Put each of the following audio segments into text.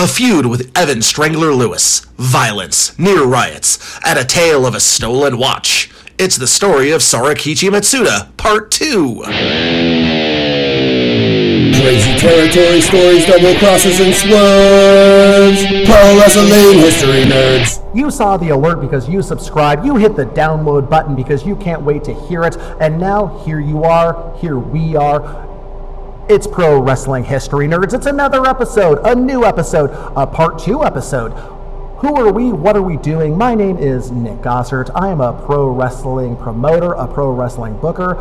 A feud with Evan Strangler Lewis, violence, near riots, and a tale of a stolen watch. It's the story of Sorakichi Matsuda, Part 2. Crazy territory stories, double crosses, and swerves. Pro wrestling history nerds. You saw the alert because you subscribed. You hit the download button because you can't wait to hear it. And now here you are. Here we are. It's Pro Wrestling History Nerds. It's another episode, a new episode, a part two episode. Who are we? What are we doing? My name is Nick Gossert. I am a pro wrestling promoter, a pro wrestling booker.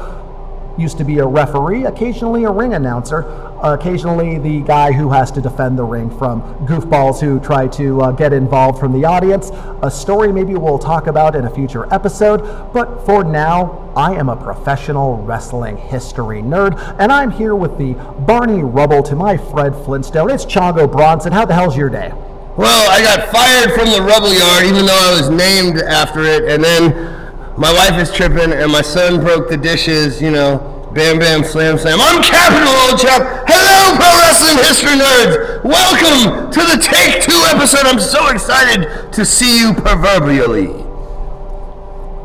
Used to be a referee, occasionally a ring announcer, occasionally the guy who has to defend the ring from goofballs who try to uh, get involved from the audience. A story maybe we'll talk about in a future episode, but for now, I am a professional wrestling history nerd, and I'm here with the Barney Rubble to my Fred Flintstone. It's Chongo Bronson. How the hell's your day? Well, I got fired from the rubble yard, even though I was named after it, and then my wife is tripping, and my son broke the dishes, you know. Bam, bam, slam, slam. I'm Capital Old Chap. Hello, pro wrestling history nerds. Welcome to the Take Two episode. I'm so excited to see you proverbially.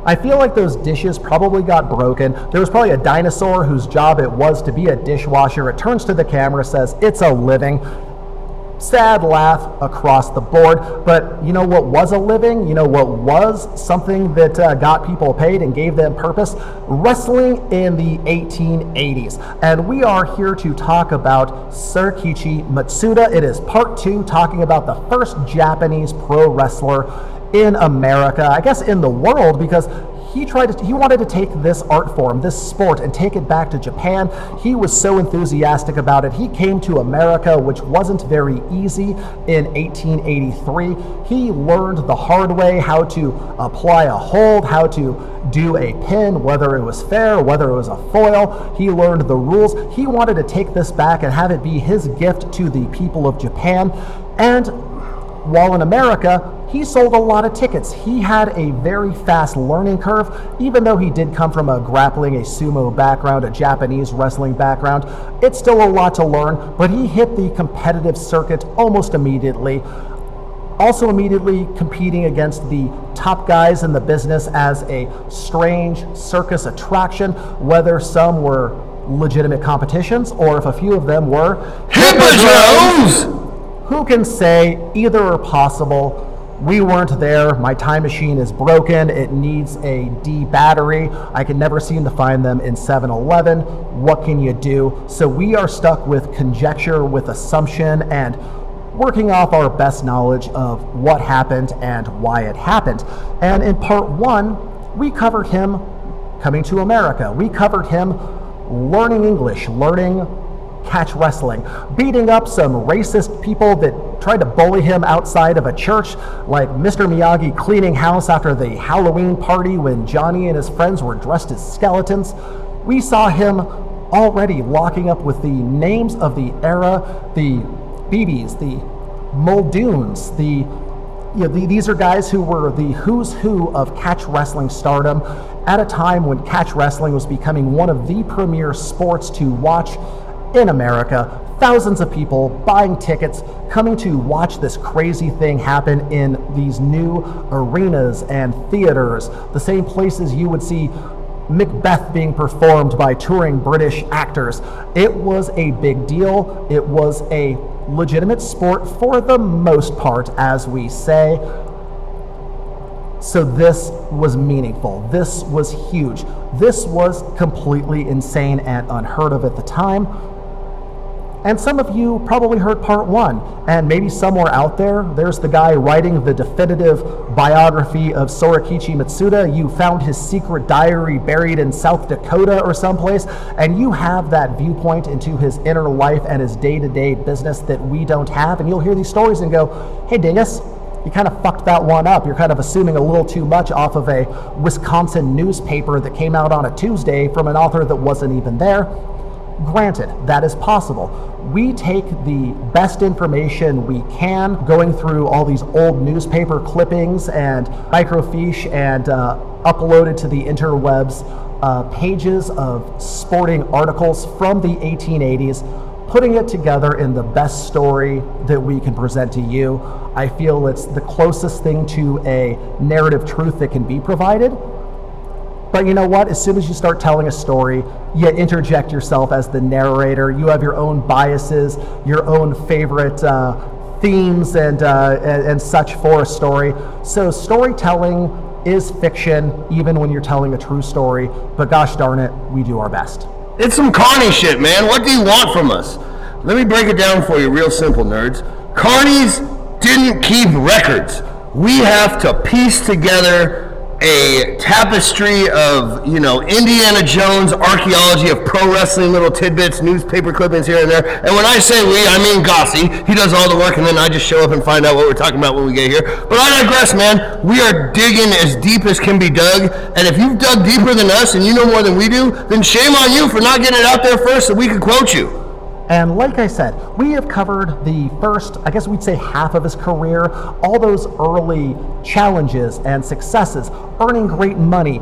I feel like those dishes probably got broken. There was probably a dinosaur whose job it was to be a dishwasher. It turns to the camera, says, It's a living. Sad laugh across the board. But you know what was a living? You know what was something that uh, got people paid and gave them purpose? Wrestling in the 1880s. And we are here to talk about Sorakichi Matsuda. It is part two, talking about the first Japanese pro wrestler in America, I guess in the world, because he tried to, he wanted to take this art form, this sport, and take it back to Japan. He was so enthusiastic about it. He came to America, which wasn't very easy in 1883. He learned the hard way how to apply a hold, how to do a pin, whether it was fair, whether it was a foil. He learned the rules. He wanted to take this back and have it be his gift to the people of Japan. And while in America, he sold a lot of tickets. He had a very fast learning curve, even though he did come from a grappling, a sumo background, a Japanese wrestling background. It's still a lot to learn, but he hit the competitive circuit almost immediately. Also, immediately competing against the top guys in the business as a strange circus attraction, whether some were legitimate competitions or if a few of them were Hippodromes! Who can say either are possible? We weren't there. My time machine is broken. It needs a D battery. I can never seem to find them in 7 Eleven. What can you do? So we are stuck with conjecture, with assumption, and working off our best knowledge of what happened and why it happened. And in part one, we covered him coming to America. We covered him learning English, learning catch wrestling, beating up some racist people that tried to bully him outside of a church, like Mr. Miyagi cleaning house after the Halloween party when Johnny and his friends were dressed as skeletons. We saw him already locking up with the names of the era, the Beebes, the Muldoons, the you know, the, these are guys who were the who's who of catch wrestling stardom at a time when catch wrestling was becoming one of the premier sports to watch in America. Thousands of people buying tickets, coming to watch this crazy thing happen in these new arenas and theaters, the same places you would see Macbeth being performed by touring British actors. It was a big deal. It was a legitimate sport for the most part, as we say. So this was meaningful. This was huge. This was completely insane and unheard of at the time. And some of you probably heard part one, and maybe somewhere out there, there's the guy writing the definitive biography of Sorakichi Matsuda. You found his secret diary buried in South Dakota or someplace, and you have that viewpoint into his inner life and his day to day business that we don't have. And you'll hear these stories and go, hey, dingus, you kind of fucked that one up. You're kind of assuming a little too much off of a Wisconsin newspaper that came out on a Tuesday from an author that wasn't even there. Granted, that is possible. We take the best information we can, going through all these old newspaper clippings and microfiche and uh, uploaded to the interwebs uh, pages of sporting articles from the 1880s. putting it together in the best story that we can present to you. I feel it's the closest thing to a narrative truth that can be provided. But you know what? As soon as you start telling a story, you interject yourself as the narrator. You have your own biases, your own favorite uh, themes, and, uh, and, and such for a story. So, storytelling is fiction, even when you're telling a true story. But gosh darn it, we do our best. It's some carny shit, man. What do you want from us? Let me break it down for you real simple, nerds. Carnies didn't keep records. We have to piece together a tapestry of, you know, Indiana Jones archaeology of pro wrestling little tidbits, newspaper clippings here and there. And when I say we, I mean Gossy. He does all the work, and then I just show up and find out what we're talking about when we get here. But I digress, man. We are digging as deep as can be dug. And if you've dug deeper than us and you know more than we do, then shame on you for not getting it out there first so we could quote you. And like I said, we have covered the first, I guess we'd say half of his career, all those early challenges and successes, earning great money,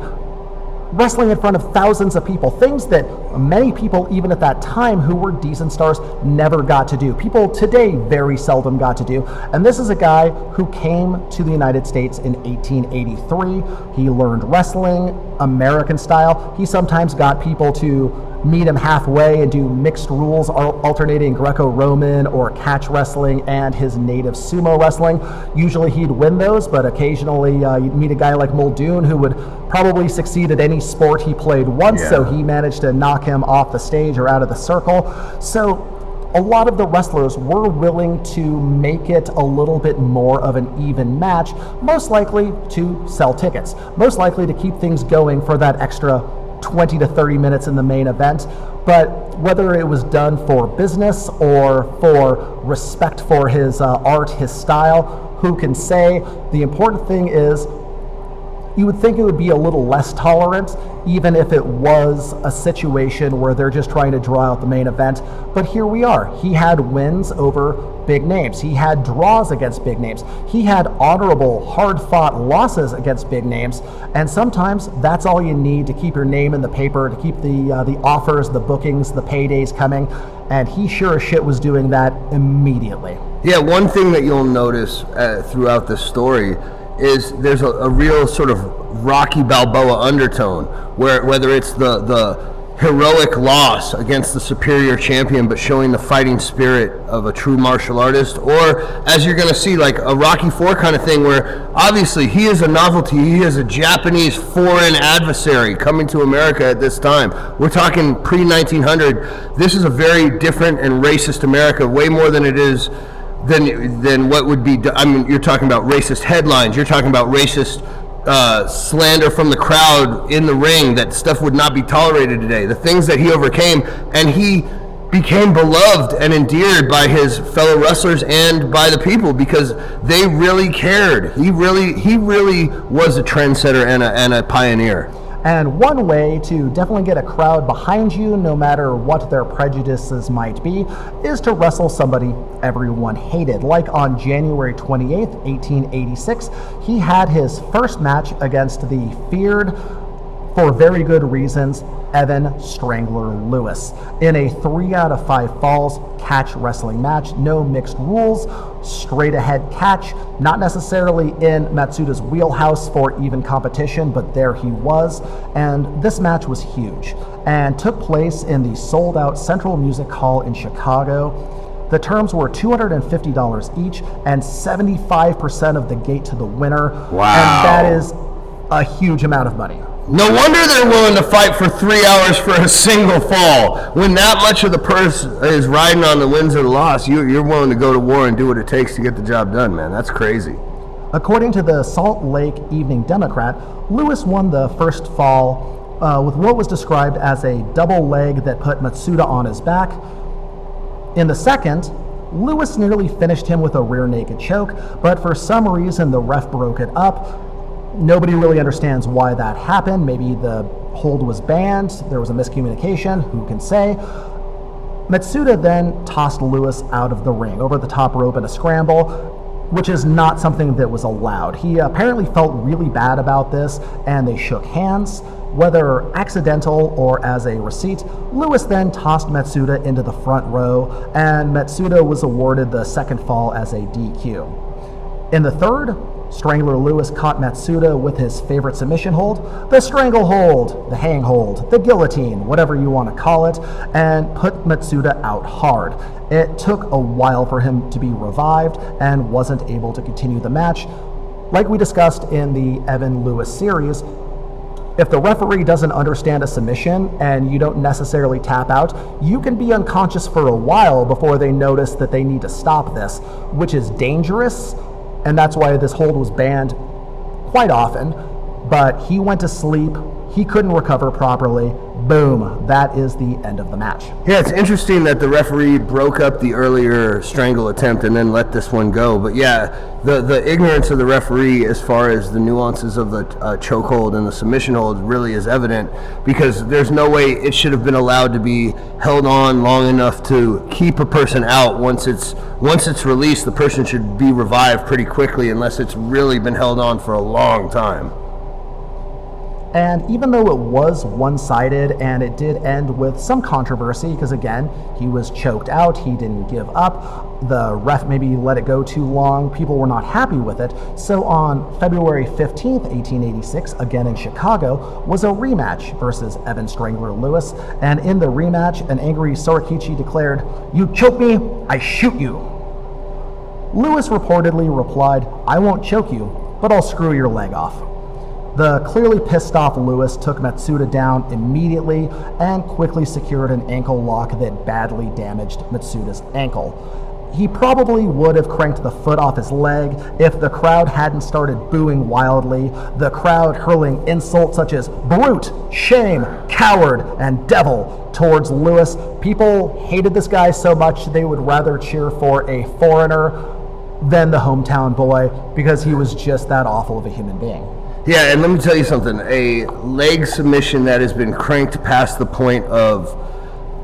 wrestling in front of thousands of people, things that many people, even at that time, who were decent stars, never got to do. People today very seldom got to do. And this is a guy who came to the United States in 1883. He learned wrestling, American style. He sometimes got people to meet him halfway and do mixed rules, alternating Greco Roman or catch wrestling and his native sumo wrestling. Usually he'd win those, but occasionally uh, you'd meet a guy like Muldoon who would probably succeed at any sport he played once, yeah. so he managed to knock him off the stage or out of the circle. So a lot of the wrestlers were willing to make it a little bit more of an even match, most likely to sell tickets, most likely to keep things going for that extra 20 to 30 minutes in the main event. But whether it was done for business or for respect for his uh, art, his style, who can say? The important thing is you would think it would be a little less tolerant, even if it was a situation where they're just trying to draw out the main event. But here we are. He had wins over big names, he had draws against big names, he had honorable, hard fought losses against big names. And sometimes that's all you need to keep your name in the paper, to keep the, uh, the offers, the bookings, the paydays coming. And he sure as shit was doing that immediately. Yeah, one thing that you'll notice uh, throughout this story is there's a, a, real sort of Rocky Balboa undertone, where whether it's the the heroic loss against the superior champion, but showing the fighting spirit of a true martial artist, or as you're going to see, like a Rocky Four kind of thing, where obviously he is a novelty, he is a Japanese foreign adversary coming to America at this time. We're talking pre 1900. This is a very different and racist America, way more than it is than than what would be. I mean, you're talking about racist headlines. You're talking about racist uh, slander from the crowd in the ring. That stuff would not be tolerated today. The things that he overcame, and he became beloved and endeared by his fellow wrestlers and by the people because they really cared. He really he really was a trendsetter and a, and a pioneer. And one way to definitely get a crowd behind you, no matter what their prejudices might be, is to wrestle somebody everyone hated. Like on January 28th, 1886, he had his first match against the feared for very good reasons, Evan Strangler Lewis. In a three out of five falls catch wrestling match, no mixed rules, straight ahead catch, not necessarily in Matsuda's wheelhouse for even competition, but there he was. And this match was huge and took place in the sold out Central Music Hall in Chicago. The terms were $250 each and 75% of the gate to the winner. Wow. And that is a huge amount of money. No wonder they're willing to fight for three hours for a single fall. When that much of the purse is riding on the wins or the loss, you, you're willing to go to war and do what it takes to get the job done, man. That's crazy. According to the Salt Lake Evening Democrat, Lewis won the first fall uh, with what was described as a double leg that put Matsuda on his back. In the second, Lewis nearly finished him with a rear naked choke, but for some reason the ref broke it up Nobody really understands why that happened. Maybe the hold was banned, there was a miscommunication, who can say? Matsuda then tossed Lewis out of the ring over the top rope in a scramble, which is not something that was allowed. He apparently felt really bad about this, and they shook hands. Whether accidental or as a receipt, Lewis then tossed Matsuda into the front row, and Matsuda was awarded the second fall as a DQ. In the third, Strangler Lewis caught Matsuda with his favorite submission hold, the strangle hold, the hang hold, the guillotine, whatever you want to call it, and put Matsuda out hard. It took a while for him to be revived and wasn't able to continue the match. Like we discussed in the Evan Lewis series, if the referee doesn't understand a submission and you don't necessarily tap out, you can be unconscious for a while before they notice that they need to stop this, which is dangerous, and that's why this hold was banned quite often. But he went to sleep, he couldn't recover properly. Boom, that is the end of the match. Yeah, it's interesting that the referee broke up the earlier strangle attempt and then let this one go. But yeah, the, the ignorance of the referee as far as the nuances of the uh, chokehold and the submission hold really is evident because there's no way it should have been allowed to be held on long enough to keep a person out. Once it's once it's released, the person should be revived pretty quickly unless it's really been held on for a long time. And even though it was one sided and it did end with some controversy, because again, he was choked out, he didn't give up, the ref maybe let it go too long, people were not happy with it. So on February 15th, 1886, again in Chicago, was a rematch versus Evan Strangler Lewis. And in the rematch, an angry Sorakichi declared, You choke me, I shoot you. Lewis reportedly replied, I won't choke you, but I'll screw your leg off. The clearly pissed off Lewis took Matsuda down immediately and quickly secured an ankle lock that badly damaged Matsuda's ankle. He probably would have cranked the foot off his leg if the crowd hadn't started booing wildly, the crowd hurling insults such as brute, shame, coward, and devil towards Lewis. People hated this guy so much they would rather cheer for a foreigner than the hometown boy because he was just that awful of a human being. Yeah, and let me tell you something. A leg submission that has been cranked past the point of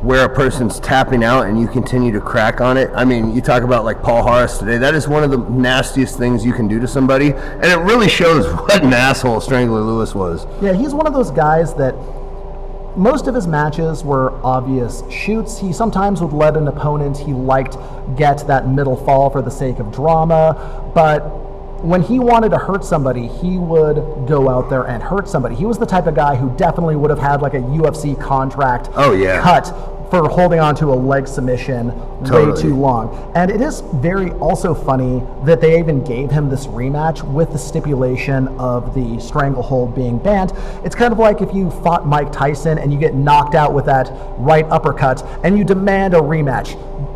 where a person's tapping out and you continue to crack on it. I mean, you talk about like Paul Harris today. That is one of the nastiest things you can do to somebody, and it really shows what an asshole Strangler Lewis was. Yeah, he's one of those guys that most of his matches were obvious shoots. He sometimes would let an opponent he liked get that middle fall for the sake of drama, but when he wanted to hurt somebody, he would go out there and hurt somebody. He was the type of guy who definitely would have had like a UFC contract oh, yeah. cut for holding on to a leg submission totally. way too long. And it is very also funny that they even gave him this rematch with the stipulation of the stranglehold being banned. It's kind of like if you fought Mike Tyson and you get knocked out with that right uppercut and you demand a rematch,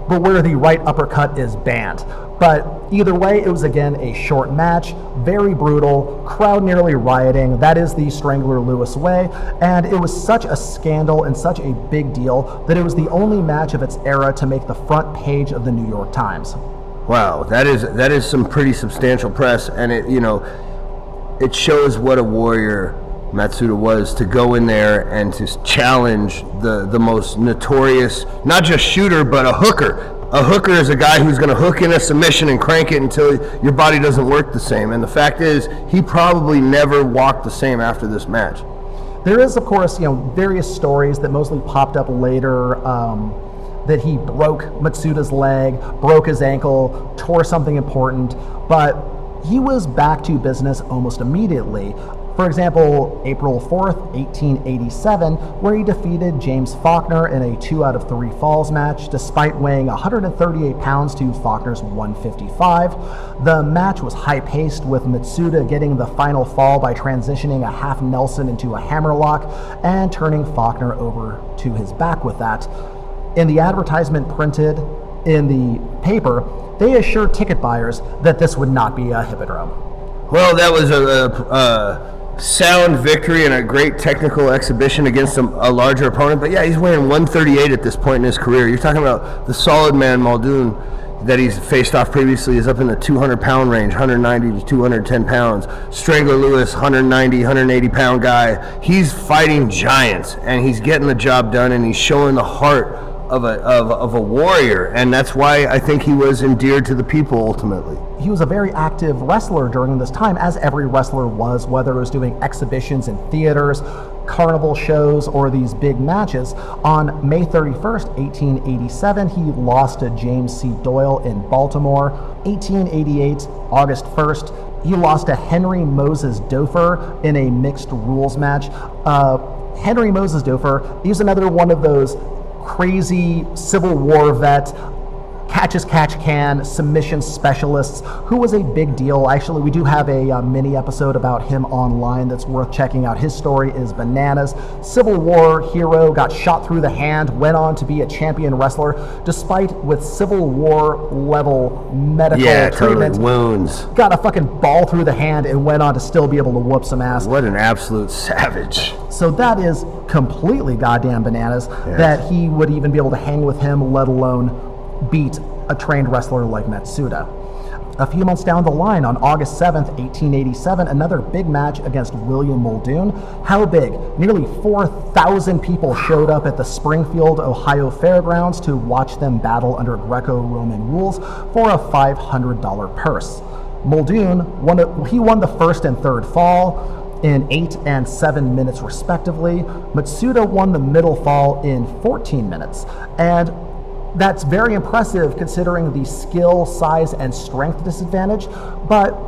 but where the right uppercut is banned. But either way, it was again a short match, very brutal, crowd nearly rioting. That is the Strangler Lewis way. And it was such a scandal and such a big deal that it was the only match of its era to make the front page of the New York Times. Wow, that is that is some pretty substantial press, and it you know, it shows what a warrior Matsuda was to go in there and to challenge the the most notorious, not just shooter, but a hooker a hooker is a guy who's going to hook in a submission and crank it until your body doesn't work the same. And the fact is, he probably never walked the same after this match. There is, of course, you know, various stories that mostly popped up later. Um, that he broke Matsuda's leg, broke his ankle, tore something important, but he was back to business almost immediately. For example, April 4th, 1887, where he defeated James Faulkner in a 2 out of 3 falls match despite weighing 138 pounds to Faulkner's 155. The match was high paced, with Matsuda getting the final fall by transitioning a half Nelson into a hammerlock and turning Faulkner over to his back with that. In the advertisement printed in the paper, they assured ticket buyers that this would not be a hippodrome. Well, that was a, a, a sound victory and a great technical exhibition against a, a, larger opponent. But yeah, he's weighing 138 at this point in his career. You're talking about the solid man Muldoon that he's faced off previously is up in the 200 pound range, 190 to 210 pounds. Strangler Lewis, 190, 180 pound guy. He's fighting giants and he's getting the job done and he's showing the heart of a, of, of a warrior, and that's why I think he was endeared to the people ultimately. He was a very active wrestler during this time, as every wrestler was, whether it was doing exhibitions in theaters, carnival shows or these big matches. On May 31st, 1887, he lost to James C. Doyle in Baltimore. 1888, August 1st, he lost to Henry Moses Dufur in a mixed rules match. Uh, Henry Moses Dufur, he's another one of those crazy Civil War vet catch as catch can submission specialists who was a big deal actually we do have a uh, mini episode about him online that's worth checking out his story is bananas civil war hero got shot through the hand went on to be a champion wrestler despite with civil war level medical Yeah, treatment totally. Wounds. got a fucking ball through the hand and went on to still be able to whoop some ass What an absolute savage. so that is completely goddamn bananas that he would even be able to hang with him, let alone beat a trained wrestler like Matsuda. A few months down the line, on August 7th, 1887, another big match against William Muldoon. How big? Nearly 4,000 people showed up at the Springfield, Ohio Fairgrounds to watch them battle under Greco Roman rules for a $500 purse. Muldoon won, he won the first and third fall in 8 and 7 minutes respectively. Matsuda won the middle fall in 14 minutes. And that's very impressive considering the skill, size, and strength disadvantage. But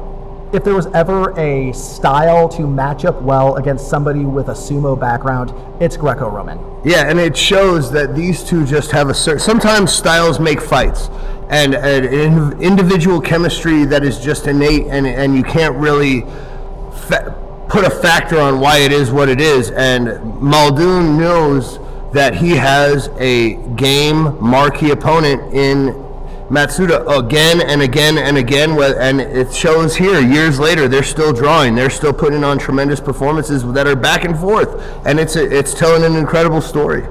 if there was ever a style to match up well against somebody with a sumo background, it's Greco Roman. Yeah, and it shows that these two just have a certain. Sometimes styles make fights, and an individual chemistry that is just innate, and and you can't really fa- put a factor on why it is what it is. And Muldoon knows that he has a game marquee opponent in Matsuda again and again and again, and it shows here years later. They're still drawing. They're still putting on tremendous performances that are back and forth, and it's a, it's telling an incredible story.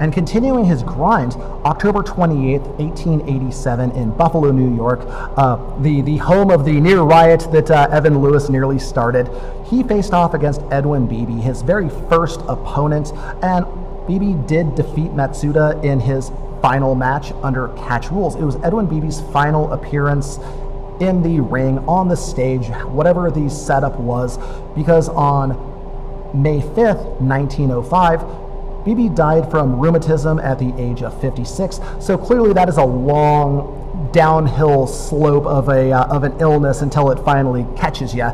And continuing his grind, October 28th, 1887, in Buffalo, New York, uh, the, the home of the near riot that uh, Evan Lewis nearly started, he faced off against Edwin Beebe, his very first opponent. And Beebe did defeat Matsuda in his final match under catch rules. It was Edwin Beebe's final appearance in the ring, on the stage, whatever the setup was, because on May 5th, 1905, Beebe died from rheumatism at the age of 56. So clearly, that is a long downhill slope of a uh, of an illness until it finally catches you.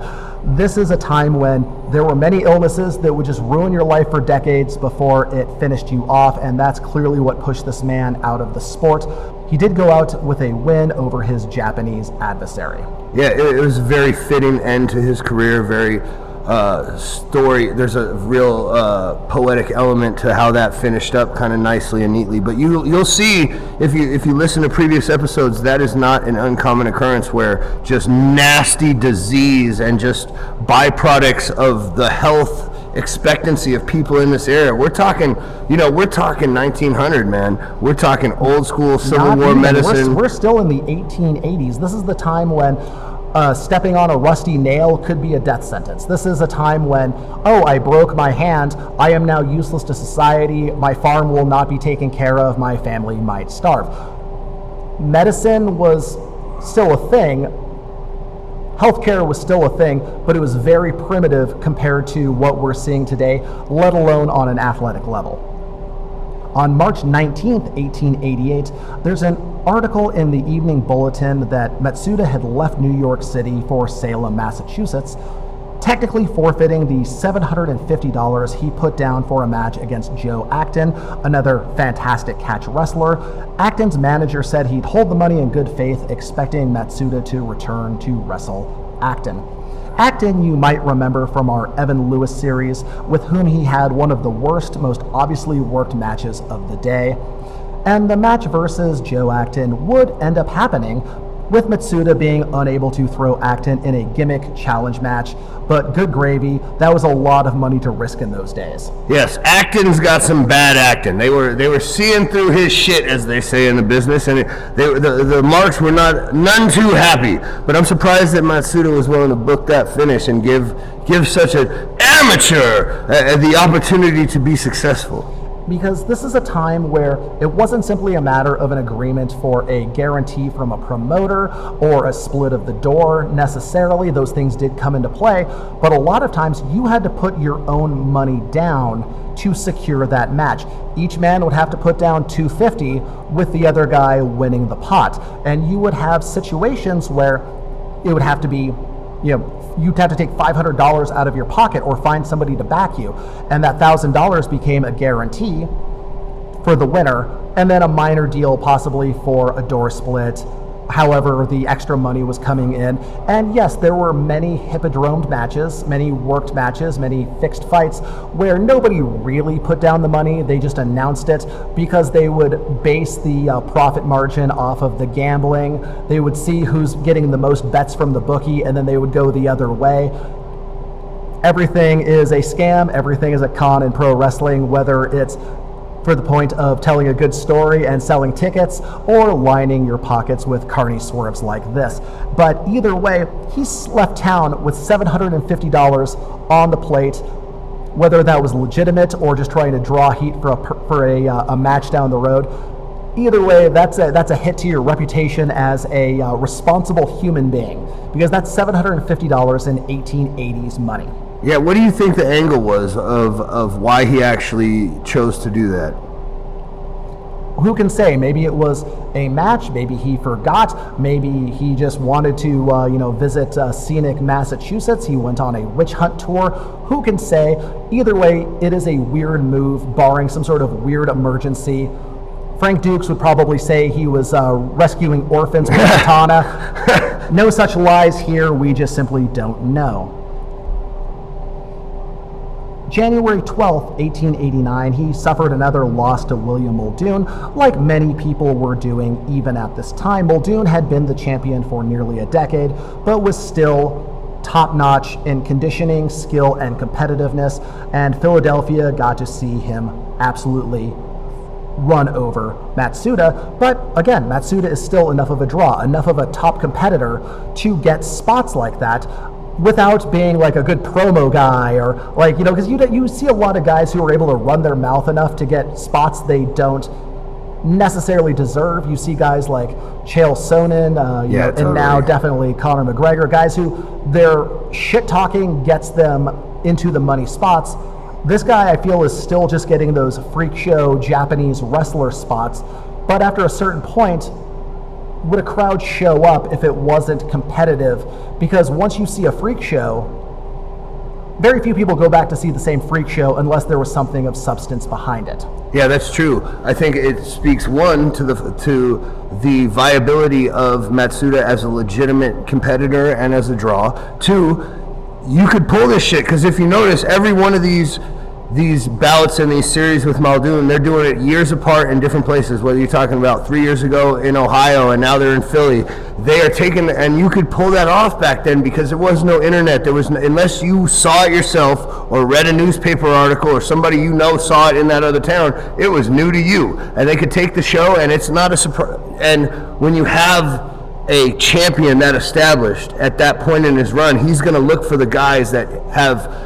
This is a time when there were many illnesses that would just ruin your life for decades before it finished you off, and that's clearly what pushed this man out of the sport. He did go out with a win over his Japanese adversary. Yeah, it, was a very fitting end to his career. Very uh, story. There's a real uh, poetic element to how that finished up, kind of nicely and neatly. But you you'll see if you if you listen to previous episodes, that is not an uncommon occurrence where just nasty disease and just byproducts of the health expectancy of people in this era. We're talking, you know, we're talking 1900, man. We're talking old school Civil Not War even. We're- medicine. We're, still in the 1880s. This is the time when uh, stepping on a rusty nail could be a death sentence. This is a time when, oh, I broke my hand. I am now useless to society. My farm will not be taken care of. My family might starve. Medicine was still a thing. Healthcare was still a thing, but it was very primitive compared to what we're seeing today, let alone on an athletic level. On March 19th, 1888, there's an article in the Evening Bulletin that Matsuda had left New York City for Salem, Massachusetts, technically forfeiting the $750 he put down for a match against Joe Acton, another fantastic catch wrestler. Acton's manager said he'd hold the money in good faith, expecting Matsuda to return to wrestle Acton. Acton, you might remember from our Evan Lewis series, with whom he had one of the worst, most obviously worked matches of the day. And the match versus Joe Acton would end up happening, with Matsuda being unable to throw Acton in a gimmick challenge match. But good gravy, that was a lot of money to risk in those days. Yes, Acton's got some bad acting. They were they were seeing through his shit, as they say in the business, and they, the the marks were not none too happy. But I'm surprised that Matsuda was willing to book that finish and give give such an amateur uh, the opportunity to be successful. Because this is a time where it wasn't simply a matter of an agreement for a guarantee from a promoter or a split of the door necessarily. Those things did come into play, but a lot of times you had to put your own money down to secure that match. Each man would have to put down 250 with the other guy winning the pot. And you would have situations where it would have to be you know, you'd have to take $500 out of your pocket or find somebody to back you. And that $1,000 became a guarantee for the winner, and then a minor deal possibly for a door split. However, the extra money was coming in. And yes, there were many hippodromed matches, many worked matches, many fixed fights where nobody really put down the money. They just announced it because they would base the uh, profit margin off of the gambling. They would see who's getting the most bets from the bookie, and then they would go the other way everything is a scam, everything is a con in pro wrestling, whether it's for the point of telling a good story and selling tickets or lining your pockets with carny swerves like this. But either way, he's left town with $750 on the plate. Whether that was legitimate or just trying to draw heat for a, for a, uh, a match down the road, either way, that's a, that's a hit to your reputation as a uh, responsible human being because that's $750 in 1880s money. Yeah, what do you think the angle was of, of why he actually chose to do that? Who can say? Maybe it was a match. Maybe he forgot. Maybe he just wanted to, uh, you know, visit uh, scenic Massachusetts. He went on a witch hunt tour. Who can say? Either way, it is a weird move, barring some sort of weird emergency. Frank Dux would probably say he was uh, rescuing orphans with a katana. no such lies here. We just simply don't know. January 12, 1889, he suffered another loss to William Muldoon, like many people were doing even at this time. Muldoon had been the champion for nearly a decade, but was still top notch in conditioning, skill, and competitiveness, and Philadelphia got to see him absolutely run over Matsuda. But again, Matsuda is still enough of a draw, enough of a top competitor to get spots like that without being like a good promo guy or like you know because you you see a lot of guys who are able to run their mouth enough to get spots they don't necessarily deserve. You see guys like Chael Sonnen, uh, yeah, know, totally. and now definitely Conor McGregor, guys who their shit talking gets them into the money spots. This guy, I feel, is still just getting those freak show Japanese wrestler spots. But after a certain point, would a crowd show up if it wasn't competitive? Because once you see a freak show, very few people go back to see the same freak show unless there was something of substance behind it. Yeah, that's true. I think it speaks one to the to the viability of Matsuda as a legitimate competitor and as a draw. Two, you could pull this shit because if you notice, every one of these these bouts and these series with Muldoon, they're doing it years apart in different places. Whether you're talking about three years ago in Ohio and now they're in Philly, they are taking, and you could pull that off back then because there was no internet. There was, no, unless you saw it yourself or read a newspaper article or somebody you know saw it in that other town, it was new to you, and they could take the show, and it's not a surprise. And when you have a champion that established at that point in his run, he's going to look for the guys that have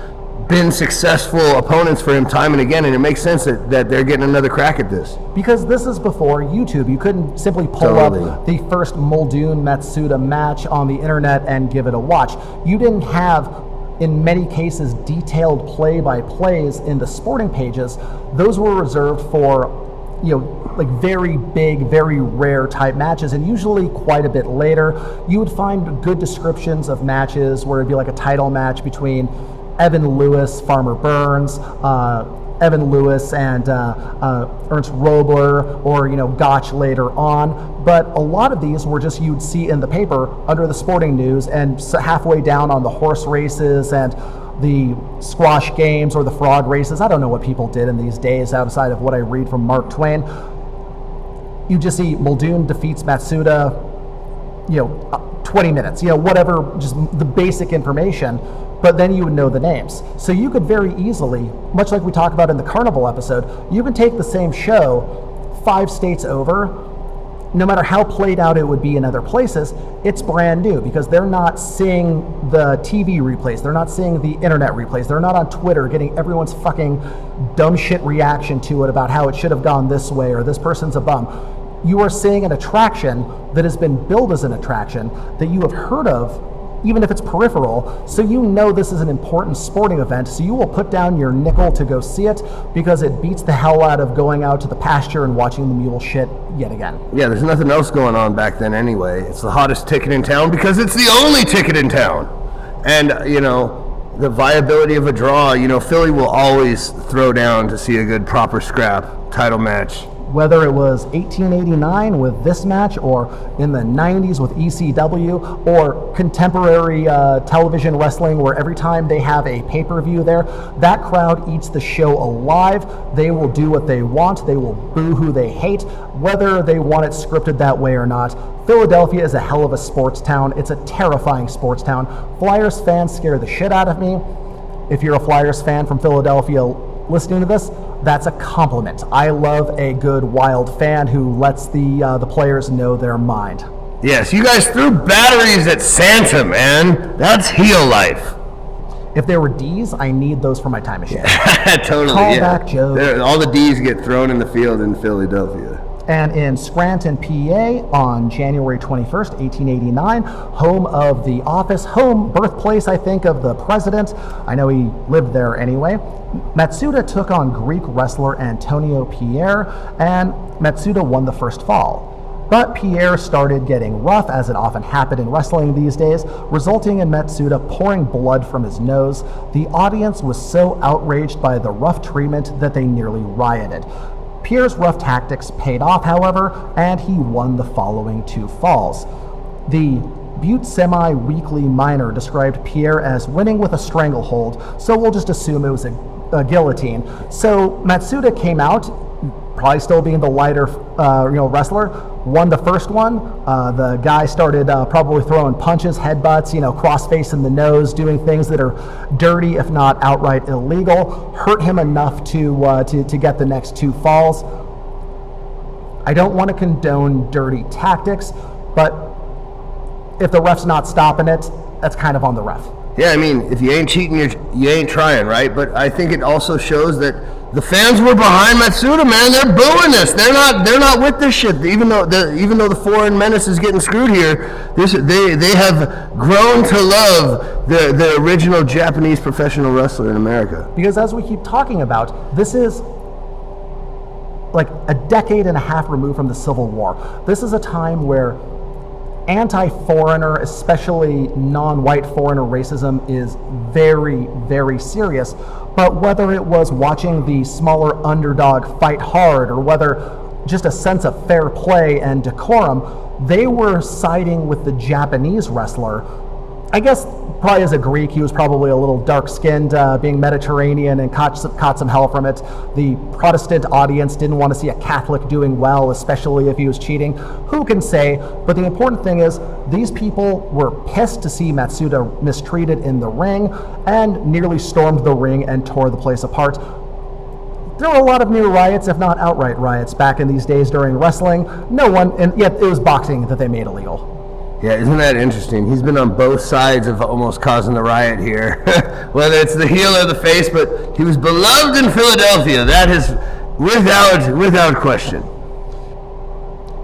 been successful opponents for him time and again, and it makes sense that, that they're getting another crack at this. Because this is before YouTube. You couldn't simply pull totally. up the first Muldoon Matsuda match on the internet and give it a watch. You didn't have in many cases detailed play by plays in the sporting pages those were reserved for you know like very big very rare type matches and usually quite a bit later you would find good descriptions of matches where it'd be like a title match between Evan Lewis, Farmer Burns, uh, Evan Lewis and uh, uh, Ernst Roeber or you know Gotch later on. But a lot of these were just you'd see in the paper under the sporting news and halfway down on the horse races and the squash games or the frog races. I don't know what people did in these days outside of what I read from Mark Twain. You just see Muldoon defeats Matsuda, you know, uh, 20 minutes, you know, whatever, just the basic information but then you would know the names. So you could very easily, much like we talked about in the Carnival episode, you can take the same show five states over no matter how played out it would be in other places, it's brand new because they're not seeing the TV replays, they're not seeing the internet replays, they're not on Twitter getting everyone's fucking dumb shit reaction to it about how it should have gone this way or this person's a bum. You are seeing an attraction that has been billed as an attraction that you have heard of even if it's peripheral, so you know this is an important sporting event, so you will put down your nickel to go see it because it beats the hell out of going out to the pasture and watching the mule shit yet again. Yeah, there's nothing else going on back then anyway. It's the hottest ticket in town because it's the only ticket in town. And, you know, the viability of a draw, you know, Philly will always throw down to see a good proper scrap title match whether it was 1889 with this match or in the 90s with ECW or contemporary uh, television wrestling where every time they have a pay-per-view there that crowd eats the show alive. They will do what they want. They will boo who they hate. Whether they want it scripted that way or not Philadelphia is a hell of a sports town. It's a terrifying sports town. Flyers fans scare the shit out of me. If you're a Flyers fan from Philadelphia listening to this that's a compliment. I love a good wild fan who lets the uh, the players know their mind. Yes, you guys threw batteries at Santa, man. That's heel life. If there were D's, I need those for my time machine. totally. Call yeah. back, Joe. All the D's get thrown in the field in Philadelphia and in Scranton, PA on January 21st, 1889, home of the office, home birthplace, I think, of the president. I know he lived there anyway. Matsuda took on Greek wrestler Antonio Pierre, and Matsuda won the first fall. But Pierre started getting rough, as it often happened in wrestling these days, resulting in Matsuda pouring blood from his nose. The audience was so outraged by the rough treatment that they nearly rioted. Pierre's rough tactics paid off, however, and he won the following two falls. The Butte Semi Weekly Miner described Pierre as winning with a stranglehold, so we'll just assume it was a, a guillotine. So Matsuda came out, probably still being the lighter, uh, you know, wrestler. Won the first one. Uh, the guy started uh, probably throwing punches, headbutts, you know, cross face in the nose, doing things that are dirty, if not outright illegal. Hurt him enough to uh, to to get the next two falls. I don't want to condone dirty tactics, but if the ref's not stopping it, that's kind of on the ref. Yeah, I mean, if you ain't cheating, you're, you ain't trying, right? But I think it also shows that the fans were behind Matsuda, man. They're booing this. They're not. They're not with this shit. Even though the even though the foreign menace is getting screwed here, this they they have grown to love the the original Japanese professional wrestler in America. Because as we keep talking about, this is like a decade and a half removed from the Civil War. This is a time where anti foreigner, especially non white foreigner racism, is very, very serious. But whether it was watching the smaller underdog fight hard or whether just a sense of fair play and decorum, they were siding with the Japanese wrestler I guess probably as a Greek, he was probably a little dark-skinned, uh, being Mediterranean, and caught some, caught some hell from it. The Protestant audience didn't want to see a Catholic doing well, especially if he was cheating. Who can say? But the important thing is, these people were pissed to see Matsuda mistreated in the ring, and nearly stormed the ring and tore the place apart. There were a lot of near riots, if not outright riots, back in these days during wrestling. No one, and yet it was boxing that they made illegal. Yeah, isn't that interesting? He's been on both sides of almost causing the riot here, whether it's the heel or the face. But he was beloved in Philadelphia. That is without without question.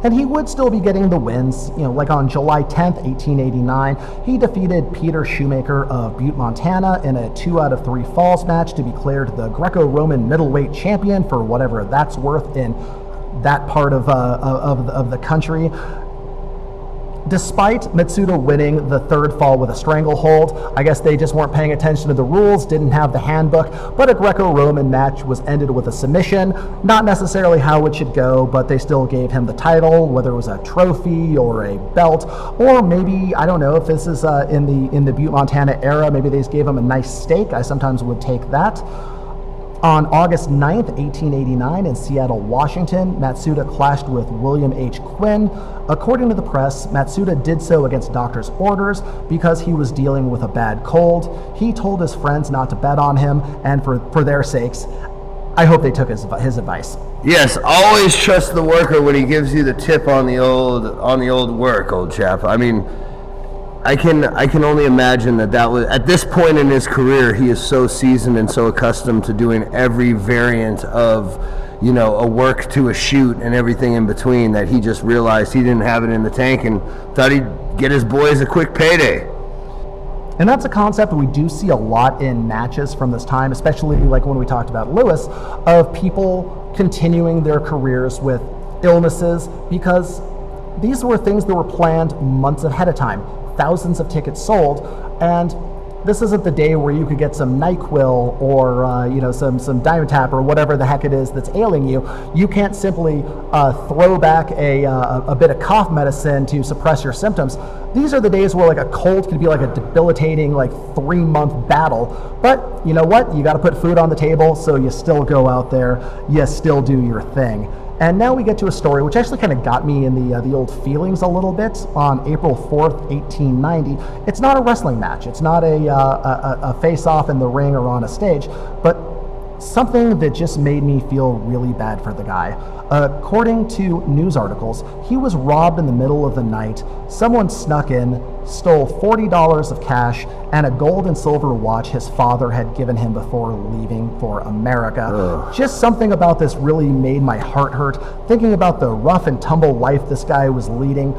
And he would still be getting the wins. You know, like on July 10th, 1889, he defeated Peter Shoemaker of Butte, Montana, in a two out of three falls match to be declared the Greco-Roman middleweight champion for whatever that's worth in that part of, uh, of, of the country. Despite Matsuda winning the third fall with a stranglehold, I guess they just weren't paying attention to the rules, didn't have the handbook, but a Greco Roman match was ended with a submission. Not necessarily how it should go, but they still gave him the title, whether it was a trophy or a belt, or maybe, I don't know, if this is uh, in, the, in the Butte, Montana era, maybe they just gave him a nice steak. I sometimes would take that. On August 9th, 1889, in Seattle, Washington, Matsuda clashed with William H. Quinn. According to the press, Matsuda did so against doctor's orders because he was dealing with a bad cold. He told his friends not to bet on him, and for, for their sakes, I hope they took his his advice. Yes, always trust the worker when he gives you the tip on the old on the old work, old chap. I mean, I can I can only imagine that that was at this point in his career he is so seasoned and so accustomed to doing every variant of you know a work to a shoot and everything in between that he just realized he didn't have it in the tank and thought he'd get his boys a quick payday. And that's a concept we do see a lot in matches from this time, especially like when we talked about Lewis, of people continuing their careers with illnesses because these were things that were planned months ahead of time thousands of tickets sold, and this isn't the day where you could get some Nyquil or uh, you know some some Dimetapp or whatever the heck it is that's ailing you. You can't simply uh, throw back a, uh, a bit of cough medicine to suppress your symptoms. These are the days where like a cold can be like a debilitating like three month battle. But you know what? You got to put food on the table, so you still go out there. You still do your thing. And now we get to a story which actually kind of got me in the uh, the old feelings a little bit. On April 4th, 1890, it's not a wrestling match. It's not a, uh, a, a face-off in the ring or on a stage, but something that just made me feel really bad for the guy. According to news articles, he was robbed in the middle of the night. Someone snuck in, stole $40 of cash and a gold and silver watch his father had given him before leaving for America. Ugh. Just something about this really made my heart hurt. Thinking about the rough and tumble life this guy was leading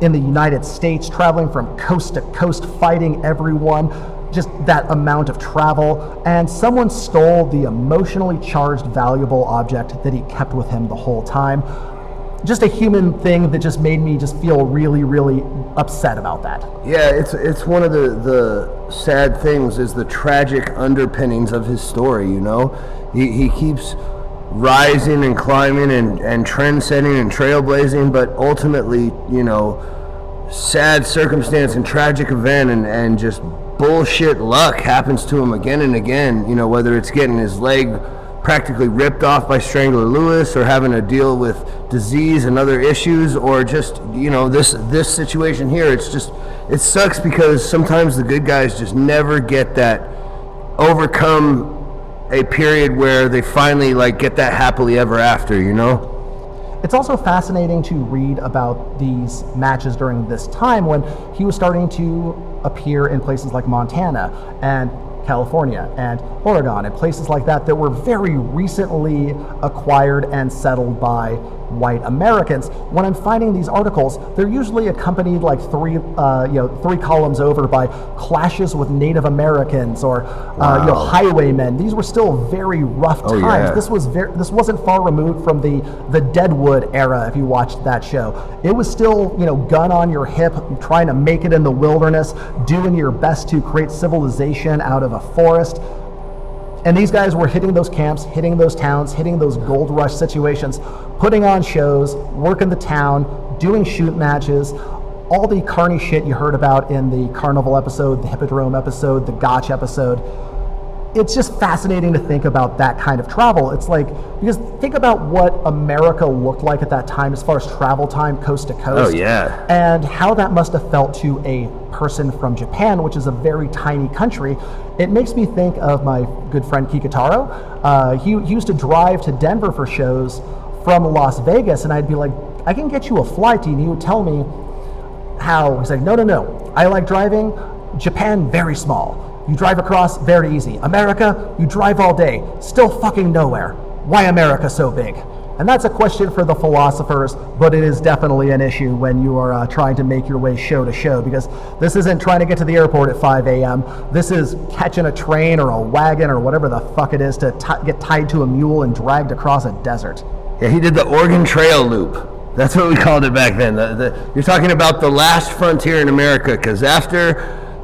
in the United States, traveling from coast to coast, fighting everyone just that amount of travel, and someone stole the emotionally charged, valuable object that he kept with him the whole time. Just a human thing that just made me just feel really, really upset about that. Yeah, it's it's one of the the sad things is the tragic underpinnings of his story. You know, he he keeps rising and climbing and and trend setting and trailblazing, but ultimately, you know, sad circumstance and tragic event and and just bullshit luck happens to him again and again. You know, whether it's getting his leg practically ripped off by Strangler Lewis or having to deal with disease and other issues or just, you know, this this situation here, it's just it sucks because sometimes the good guys just never get that overcome a period where they finally like get that happily ever after, you know? It's also fascinating to read about these matches during this time when he was starting to appear in places like Montana and California and Oregon and places like that that were very recently acquired and settled by white Americans. When I'm finding these articles, they're usually accompanied like three, uh, you know, three columns over by clashes with Native Americans or wow. uh, you know, highwaymen. These were still very rough oh, times. Yeah. This was very, this wasn't far removed from the the Deadwood era. If you watched that show, it was still you know gun on your hip, trying to make it in the wilderness, doing your best to create civilization out of a forest. And these guys were hitting those camps, hitting those towns, hitting those gold rush situations, putting on shows, working the town, doing shoot matches, all the carny shit you heard about in the carnival episode, the hippodrome episode, the gotch episode. It's just fascinating to think about that kind of travel. It's like, because think about what America looked like at that time as far as travel time coast to oh, coast. Oh, yeah. And how that must have felt to a person from Japan, which is a very tiny country. It makes me think of my good friend Kikutaro. Uh, he, he used to drive to Denver for shows from Las Vegas, and I'd be like, I can get you a flight, and he would tell me how. He's like, no, no, no. I like driving. Japan, very small. You drive across, very easy. America, you drive all day, still fucking nowhere. Why America so big? And that's a question for the philosophers, but it is definitely an issue when you are uh, trying to make your way show to show because this isn't trying to get to the airport at 5 a.m. This is catching a train or a wagon or whatever the fuck it is to t- get tied to a mule and dragged across a desert. Yeah, he did the Oregon Trail loop. That's what we called it back then. The, the, you're talking about the last frontier in America, because after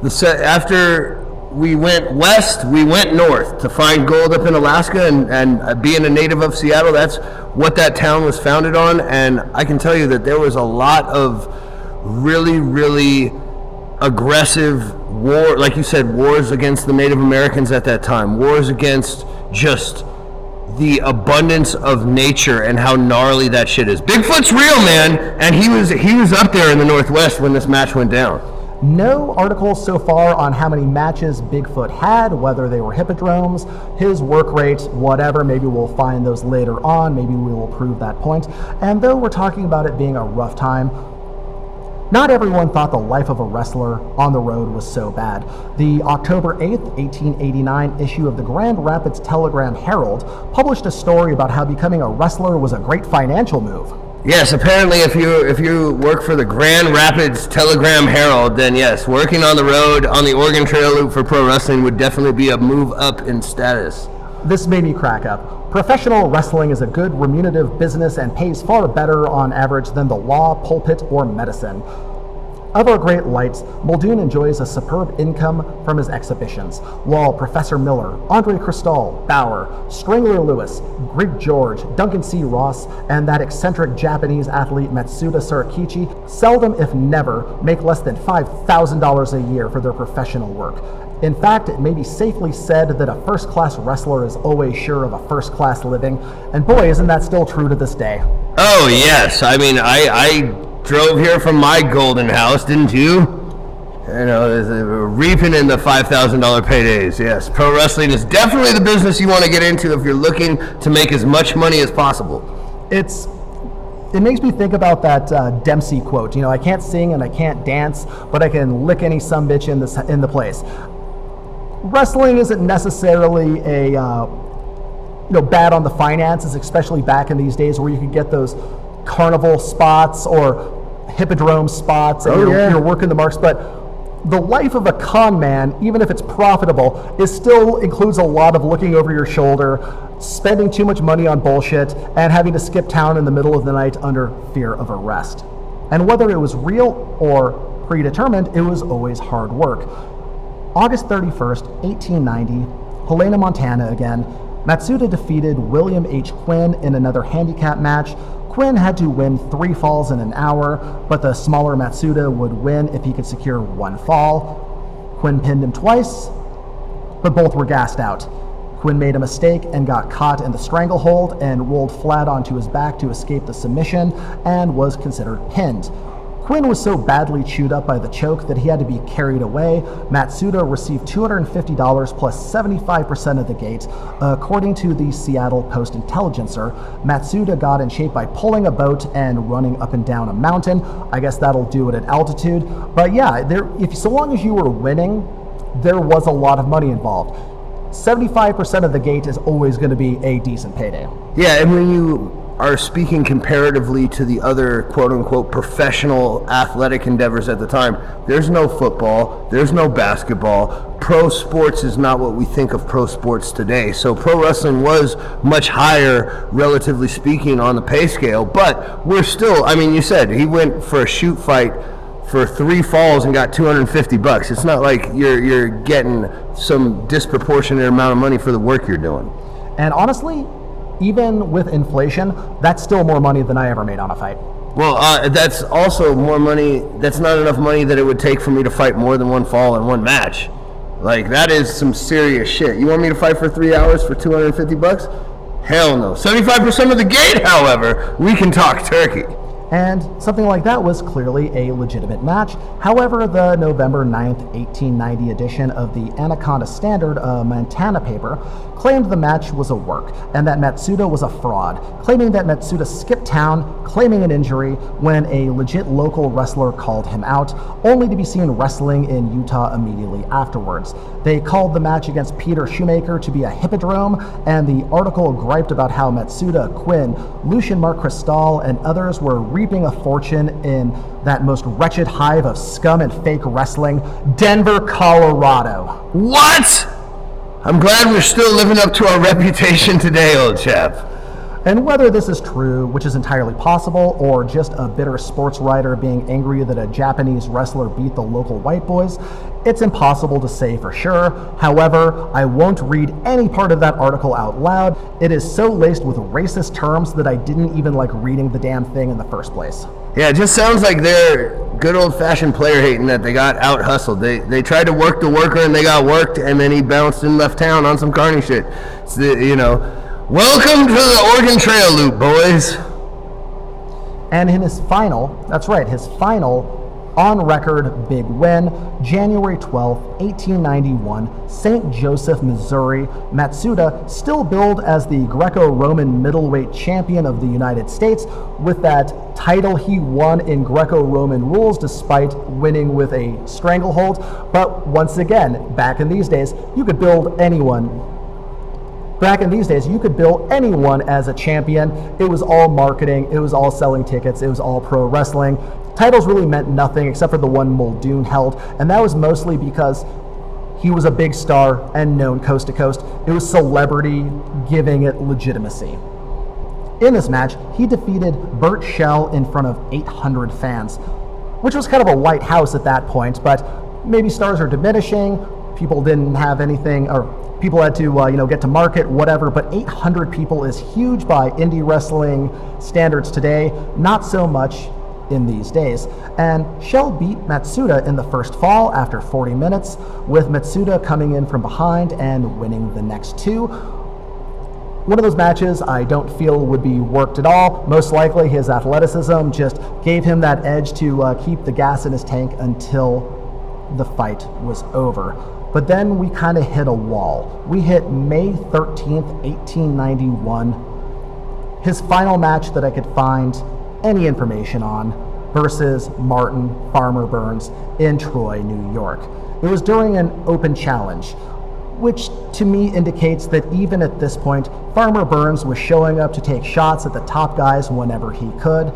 the after we went west, we went north to find gold up in Alaska, and, and uh, being a native of Seattle, that's what that town was founded on. And I can tell you that there was a lot of really, really aggressive war, like you said, wars against the Native Americans at that time, wars against just the abundance of nature and how gnarly that shit is. Bigfoot's real, man, and he was he was up there in the northwest when this match went down. No articles so far on how many matches Bigfoot had, whether they were hippodromes, his work rate, whatever. Maybe we'll find those later on. Maybe we will prove that point. And though we're talking about it being a rough time, not everyone thought the life of a wrestler on the road was so bad. The October 8th, 1889 issue of the Grand Rapids Telegram Herald published a story about how becoming a wrestler was a great financial move. Yes, apparently, if you if you work for the Grand Rapids Telegram Herald, then yes, working on the road on the Oregon Trail Loop for pro wrestling would definitely be a move up in status. This made me crack up. Professional wrestling is a good remunerative business and pays far better on average than the law, pulpit, or medicine. Of our great lights, Muldoon enjoys a superb income from his exhibitions, while Professor Miller, Andre Christol, Bauer, Strangler Lewis, Greek George, Duncan C. Ross, and that eccentric Japanese athlete Matsuda Sorakichi seldom, if never, make less than $5,000 a year for their professional work. In fact, it may be safely said that a first class wrestler is always sure of a first class living, and boy, isn't that still true to this day. Oh, yes. I mean, I, I drove here from my golden house, didn't you? You know, reaping in the $5,000 paydays. Yes, pro wrestling is definitely the business you want to get into if you're looking to make as much money as possible. It's it makes me think about that uh, Dempsey quote. You know, I can't sing and I can't dance, but I can lick any some bitch in the in the place. Wrestling isn't necessarily a uh, you know bad on the finances, especially back in these days where you could get those carnival spots or hippodrome spots and Oh, you're, yeah. you're working the marks, but the life of a con man, even if it's profitable, is still includes a lot of looking over your shoulder, spending too much money on bullshit, and having to skip town in the middle of the night under fear of arrest. And whether it was real or predetermined, it was always hard work. August 31st, 1890, Helena, Montana again. Matsuda defeated William H. Quinn in another handicap match. Quinn had to win three falls in an hour, but the smaller Matsuda would win if he could secure one fall. Quinn pinned him twice, but both were gassed out. Quinn made a mistake and got caught in the stranglehold and rolled flat onto his back to escape the submission and was considered pinned. Quinn was so badly chewed up by the choke that he had to be carried away. Matsuda received $250 plus 75% of the gate. According to the Seattle Post Intelligencer, Matsuda got in shape by pulling a boat and running up and down a mountain. I guess that'll do it at altitude. But yeah, there, if so long as you were winning, there was a lot of money involved. 75% of the gate is always going to be a decent payday. Yeah, and when you are speaking comparatively to the other quote unquote professional athletic endeavors at the time, there's no football, there's no basketball. Pro sports is not what we think of pro sports today. So pro wrestling was much higher, relatively speaking, on the pay scale, but we're still, I mean, you said he went for a shoot fight for three falls and got 250 bucks. It's not like you're you're getting some disproportionate amount of money for the work you're doing. And honestly, even with inflation, that's still more money than I ever made on a fight. Well, uh, that's also more money. That's not enough money that it would take for me to fight more than one fall in one match. Like that is some serious shit. You want me to fight for three hours for 250 bucks? Hell no. 75% of the gate, however, we can talk turkey. And something like that was clearly a legitimate match. However, the November 9th, 1890 edition of the Anaconda Standard, a Montana paper, claimed the match was a work and that Matsuda was a fraud, claiming that Matsuda skipped town, claiming an injury when a legit local wrestler called him out, only to be seen wrestling in Utah immediately afterwards. They called the match against Peter Shoemaker to be a hippodrome, and the article griped about how Matsuda, Quinn, Lucian Mark Christol, and others were reaping a fortune in that most wretched hive of scum and fake wrestling, Denver, Colorado. What? I'm glad we're still living up to our reputation today, old chap. And whether this is true, which is entirely possible, or just a bitter sports writer being angry that a Japanese wrestler beat the local white boys, it's impossible to say for sure. However, I won't read any part of that article out loud. It is so laced with racist terms that I didn't even like reading the damn thing in the first place. Yeah, it just sounds like they're good old fashioned player hating that they got out hustled. They they tried to work the worker and they got worked, and then he bounced and left town on some carny shit. The, you know, welcome to the Oregon Trail Loop, boys. And in his final, that's right, his final on record big win, January 12, 1891, St. Joseph, Missouri. Matsuda still billed as the Greco Roman middleweight champion of the United States with that title he won in Greco Roman rules despite winning with a stranglehold. But once again, back in these days, you could build anyone Back in these days, you could bill anyone as a champion. It was all marketing, it was all selling tickets, it was all pro wrestling. Titles really meant nothing except for the one Muldoon held, and that was mostly because he was a big star and known coast to coast. It was celebrity giving it legitimacy. In this match, he defeated Bert Shell in front of 800 fans, which was kind of a light house at that point, but maybe stars are diminishing. People didn't have anything, or people had to uh, you know get to market whatever but 800 people is huge by indie wrestling standards today not so much in these days and shell beat matsuda in the first fall after 40 minutes with matsuda coming in from behind and winning the next two one of those matches I don't feel would be worked at all. Most likely, his athleticism just gave him that edge to uh, keep the gas in his tank until the fight was over. But then we kind of hit a wall. We hit May 13th, 1891. His final match that I could find any information on versus Martin Farmer Burns in Troy, New York. It was during an open challenge, which to me indicates that even at this point, Farmer Burns was showing up to take shots at the top guys whenever he could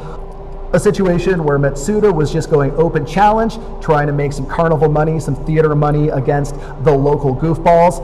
a situation where Matsuda was just going open challenge, trying to make some carnival money, some theater money against the local goofballs.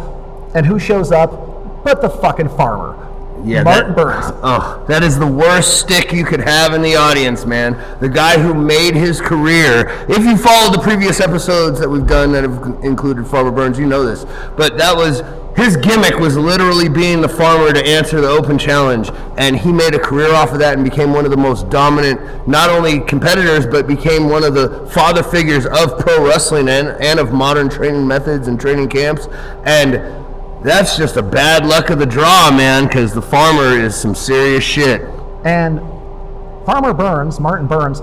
And who shows up but the fucking farmer? Yeah, Martin that, Burns. Oh, that is the worst stick you could have in the audience, man. The guy who made his career. If you followed the previous episodes that we've done that have included Farmer Burns, you know this. But that was his gimmick was literally being the farmer to answer the open challenge, and he made a career off of that and became one of the most dominant, not only competitors, but became one of the father figures of pro wrestling and, and of modern training methods and training camps. And that's just a bad luck of the draw, man, because the farmer is some serious shit. And Farmer Burns, Martin Burns,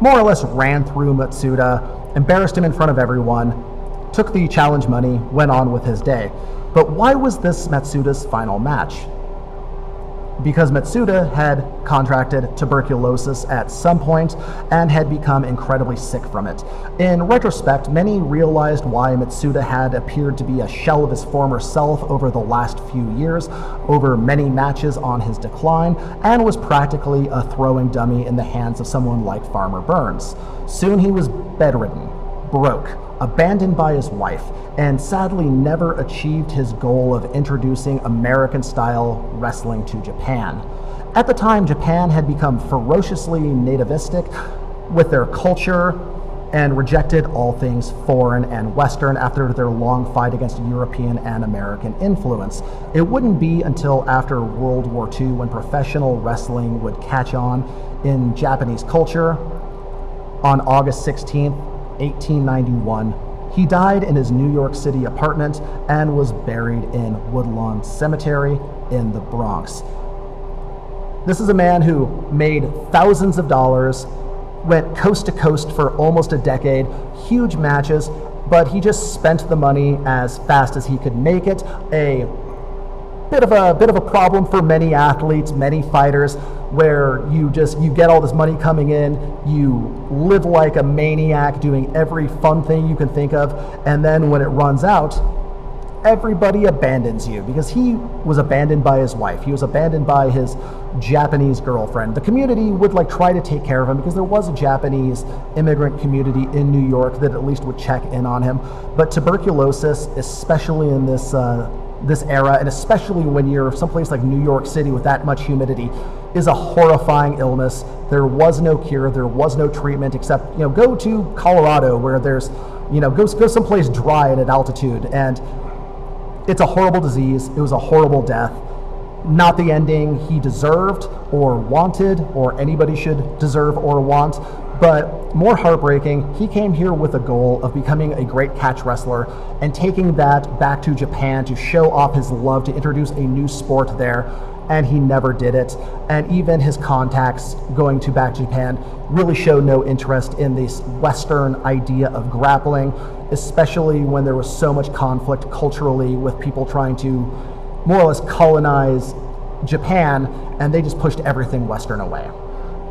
more or less ran through Matsuda, embarrassed him in front of everyone, took the challenge money, went on with his day. But why was this Matsuda's final match? Because Matsuda had contracted tuberculosis at some point and had become incredibly sick from it. In retrospect, many realized why Matsuda had appeared to be a shell of his former self over the last few years, over many matches on his decline, and was practically a throwing dummy in the hands of someone like Farmer Burns. Soon he was bedridden, broke, abandoned by his wife, and sadly never achieved his goal of introducing American style wrestling to Japan. At the time, Japan had become ferociously nativistic with their culture and rejected all things foreign and Western after their long fight against European and American influence. It wouldn't be until after World War II when professional wrestling would catch on in Japanese culture on August 16th, 1891. He died in his New York City apartment and was buried in Woodlawn Cemetery in the Bronx. This is a man who made thousands of dollars, went coast to coast for almost a decade, huge matches, but he just spent the money as fast as he could make it. A bit of a bit of a problem for many athletes, many fighters, where you just you get all this money coming in, you live like a maniac, doing every fun thing you can think of, and then when it runs out, everybody abandons you because he was abandoned by his wife. He was abandoned by his Japanese girlfriend. The community would like try to take care of him because there was a Japanese immigrant community in New York that at least would check in on him. But tuberculosis, especially in this uh, this era, and especially when you're someplace like New York City with that much humidity, is a horrifying illness. There was no cure, there was no treatment except, you know, go to Colorado where there's, you know, go, go someplace dry and at altitude. And it's a horrible disease. It was a horrible death. Not the ending he deserved or wanted, or anybody should deserve or want. But more heartbreaking, he came here with a goal of becoming a great catch wrestler and taking that back to Japan to show off his love to introduce a new sport there. and he never did it. And even his contacts going to back to Japan really show no interest in this Western idea of grappling, especially when there was so much conflict culturally with people trying to more or less colonize Japan, and they just pushed everything Western away.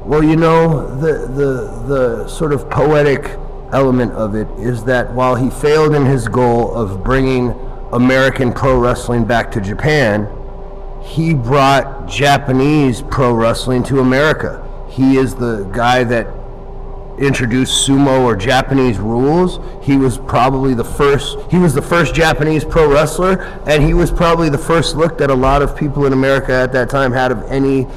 Well, you know, the, the, the sort of poetic element of it is that while he failed in his goal of bringing American pro wrestling back to Japan, he brought Japanese pro wrestling to America. He is the guy that introduced sumo or Japanese rules. He was probably the first he was the first Japanese pro wrestler and he was probably the first look that a lot of people in America at that time had of any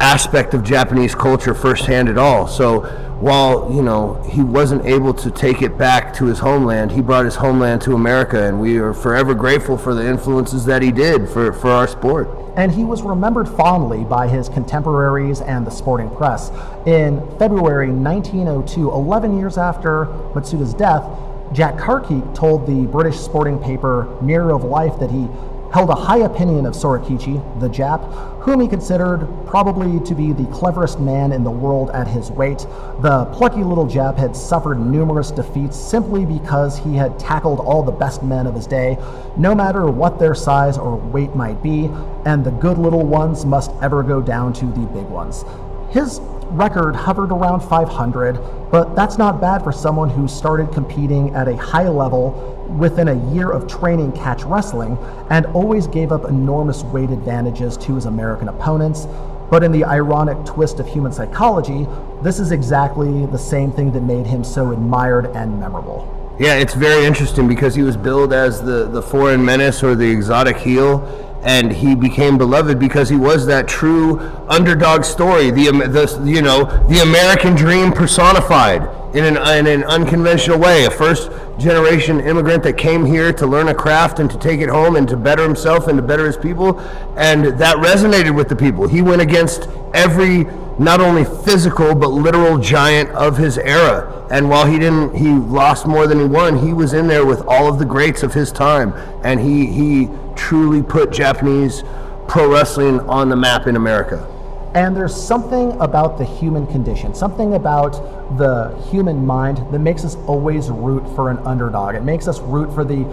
aspect of Japanese culture firsthand at all. So while you know he wasn't able to take it back to his homeland, he brought his homeland to America, and we are forever grateful for the influences that he did for, for our sport. And he was remembered fondly by his contemporaries and the sporting press. In February 1902, 11 years after Matsuda's death, Jack Carkeek told the British sporting paper Mirror of Life that he held a high opinion of Sorakichi, the Jap, whom he considered probably to be the cleverest man in the world at his weight. The plucky little Jap had suffered numerous defeats simply because he had tackled all the best men of his day, no matter what their size or weight might be, and the good little ones must ever go down to the big ones. His record hovered around 500, but that's not bad for someone who started competing at a high level within a year of training catch wrestling and always gave up enormous weight advantages to his American opponents. But in the ironic twist of human psychology, this is exactly the same thing that made him so admired and memorable. Yeah, it's very interesting because he was billed as the, the foreign menace or the exotic heel, and he became beloved because he was that true underdog story, the, the you know the American dream personified in an, in an unconventional way. A first generation immigrant that came here to learn a craft and to take it home and to better himself and to better his people. And that resonated with the people. He went against every, not only physical, but literal giant of his era. And while he didn't, he lost more than he won, he was in there with all of the greats of his time. And he, he truly put Japanese pro wrestling on the map in America. And there's something about the human condition, something about the human mind that makes us always root for an underdog. It makes us root for the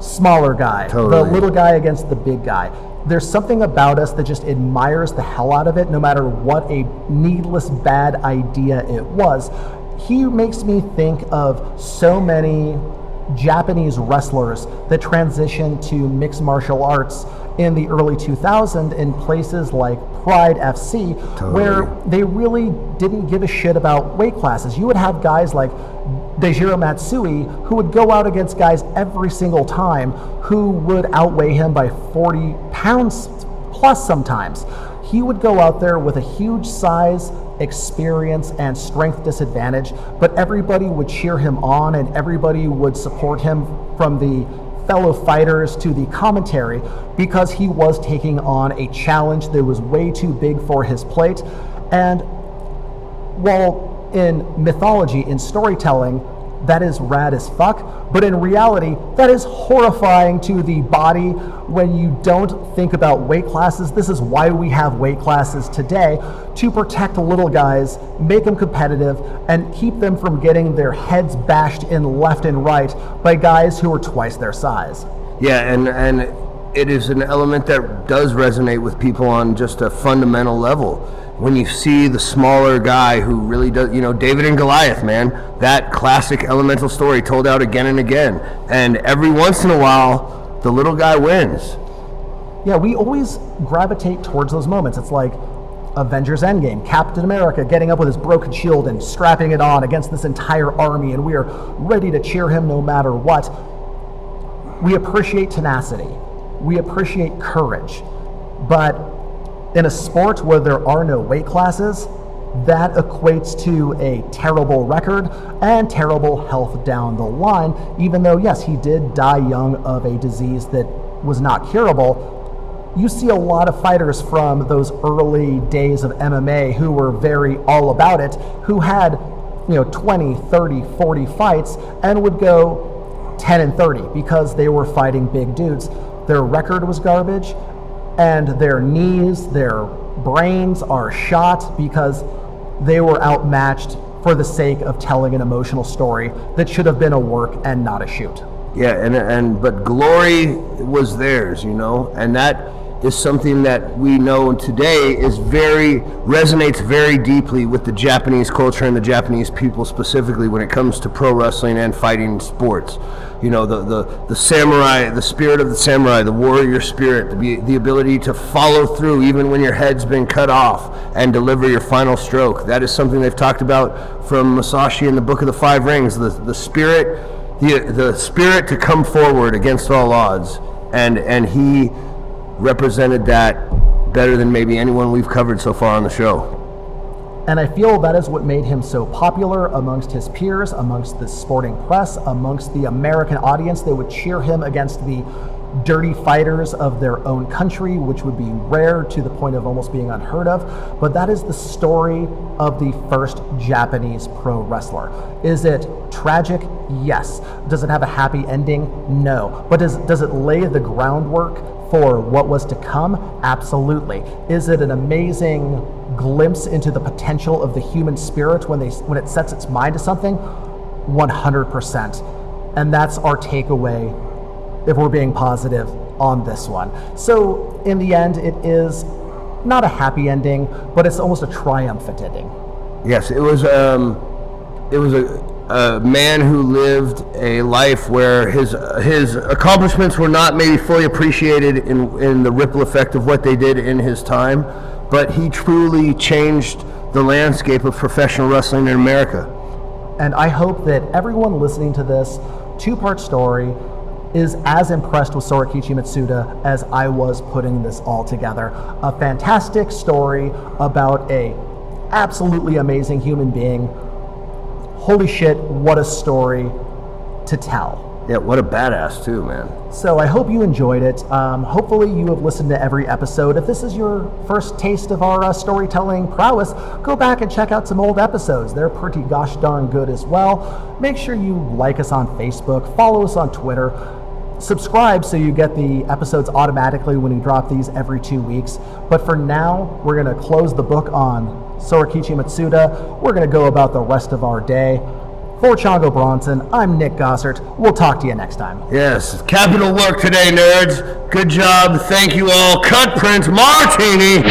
smaller guy, totally. the little guy against the big guy. There's something about us that just admires the hell out of it, no matter what a needless bad idea it was. He makes me think of so many Japanese wrestlers that transitioned to mixed martial arts in the early 2000s in places like Pride FC, totally. where they really didn't give a shit about weight classes. You would have guys like Daijiro Matsui who would go out against guys every single time who would outweigh him by 40 pounds plus sometimes. He would go out there with a huge size, experience, and strength disadvantage, but everybody would cheer him on and everybody would support him from the fellow fighters to the commentary because he was taking on a challenge that was way too big for his plate. And while in mythology, in storytelling, that is rad as fuck. But in reality, that is horrifying to the body when you don't think about weight classes. This is why we have weight classes today to protect little guys, make them competitive, and keep them from getting their heads bashed in left and right by guys who are twice their size. Yeah, and, and it is an element that does resonate with people on just a fundamental level when you see the smaller guy who really does, you know, David and Goliath, man, that classic elemental story told out again and again. And every once in a while, the little guy wins. Yeah, we always gravitate towards those moments. It's like Avengers Endgame, Captain America getting up with his broken shield and strapping it on against this entire army, and we are ready to cheer him no matter what. We appreciate tenacity, we appreciate courage, but in a sport where there are no weight classes, that equates to a terrible record and terrible health down the line, even though, yes, he did die young of a disease that was not curable. You see a lot of fighters from those early days of MMA who were very all about it, who had, you know, 20, 30, 40 fights and would go 10 and 30 because they were fighting big dudes. Their record was garbage, and their knees, their brains are shot because they were outmatched for the sake of telling an emotional story that should have been a work and not a shoot. Yeah, and and but glory was theirs, you know, and that is something that we know today is very resonates very deeply with the Japanese culture and the Japanese people specifically when it comes to pro wrestling and fighting sports. You know, the the, the samurai, the spirit of the samurai, the warrior spirit, the, the ability to follow through even when your head's been cut off and deliver your final stroke. That is something they've talked about from Musashi in the Book of the Five Rings. The the spirit, the the spirit to come forward against all odds, and and he represented that better than maybe anyone we've covered so far on the show. And I feel that is what made him so popular amongst his peers, amongst the sporting press, amongst the American audience. They would cheer him against the dirty fighters of their own country, which would be rare to the point of almost being unheard of. But that is the story of the first Japanese pro wrestler. Is it tragic? Yes. Does it have a happy ending? No. But does, does it lay the groundwork for what was to come? Absolutely. Is it an amazing glimpse into the potential of the human spirit when they when it sets its mind to something? 100%. And that's our takeaway if we're being positive on this one. So in the end it is not a happy ending, but it's almost a triumphant ending. Yes, it was um it was a a man who lived a life where his his accomplishments were not maybe fully appreciated in in the ripple effect of what they did in his time, but he truly changed the landscape of professional wrestling in America. And I hope that everyone listening to this two-part story is as impressed with Sorakichi Matsuda as I was putting this all together. A fantastic story about a absolutely amazing human being holy shit, what a story to tell. Yeah, what a badass too, man. So I hope you enjoyed it. Um, hopefully you have listened to every episode. If this is your first taste of our uh, storytelling prowess, go back and check out some old episodes. They're pretty gosh darn good as well. Make sure you like us on Facebook, follow us on Twitter, subscribe so you get the episodes automatically when we drop these every two weeks. But for now, we're going to close the book on Sorakichi Matsuda. We're going to go about the rest of our day. For Chongo Bronson, I'm Nick Gossert. We'll talk to you next time. Yes, capital work today, nerds. Good job. Thank you all. Cut Prince Martini.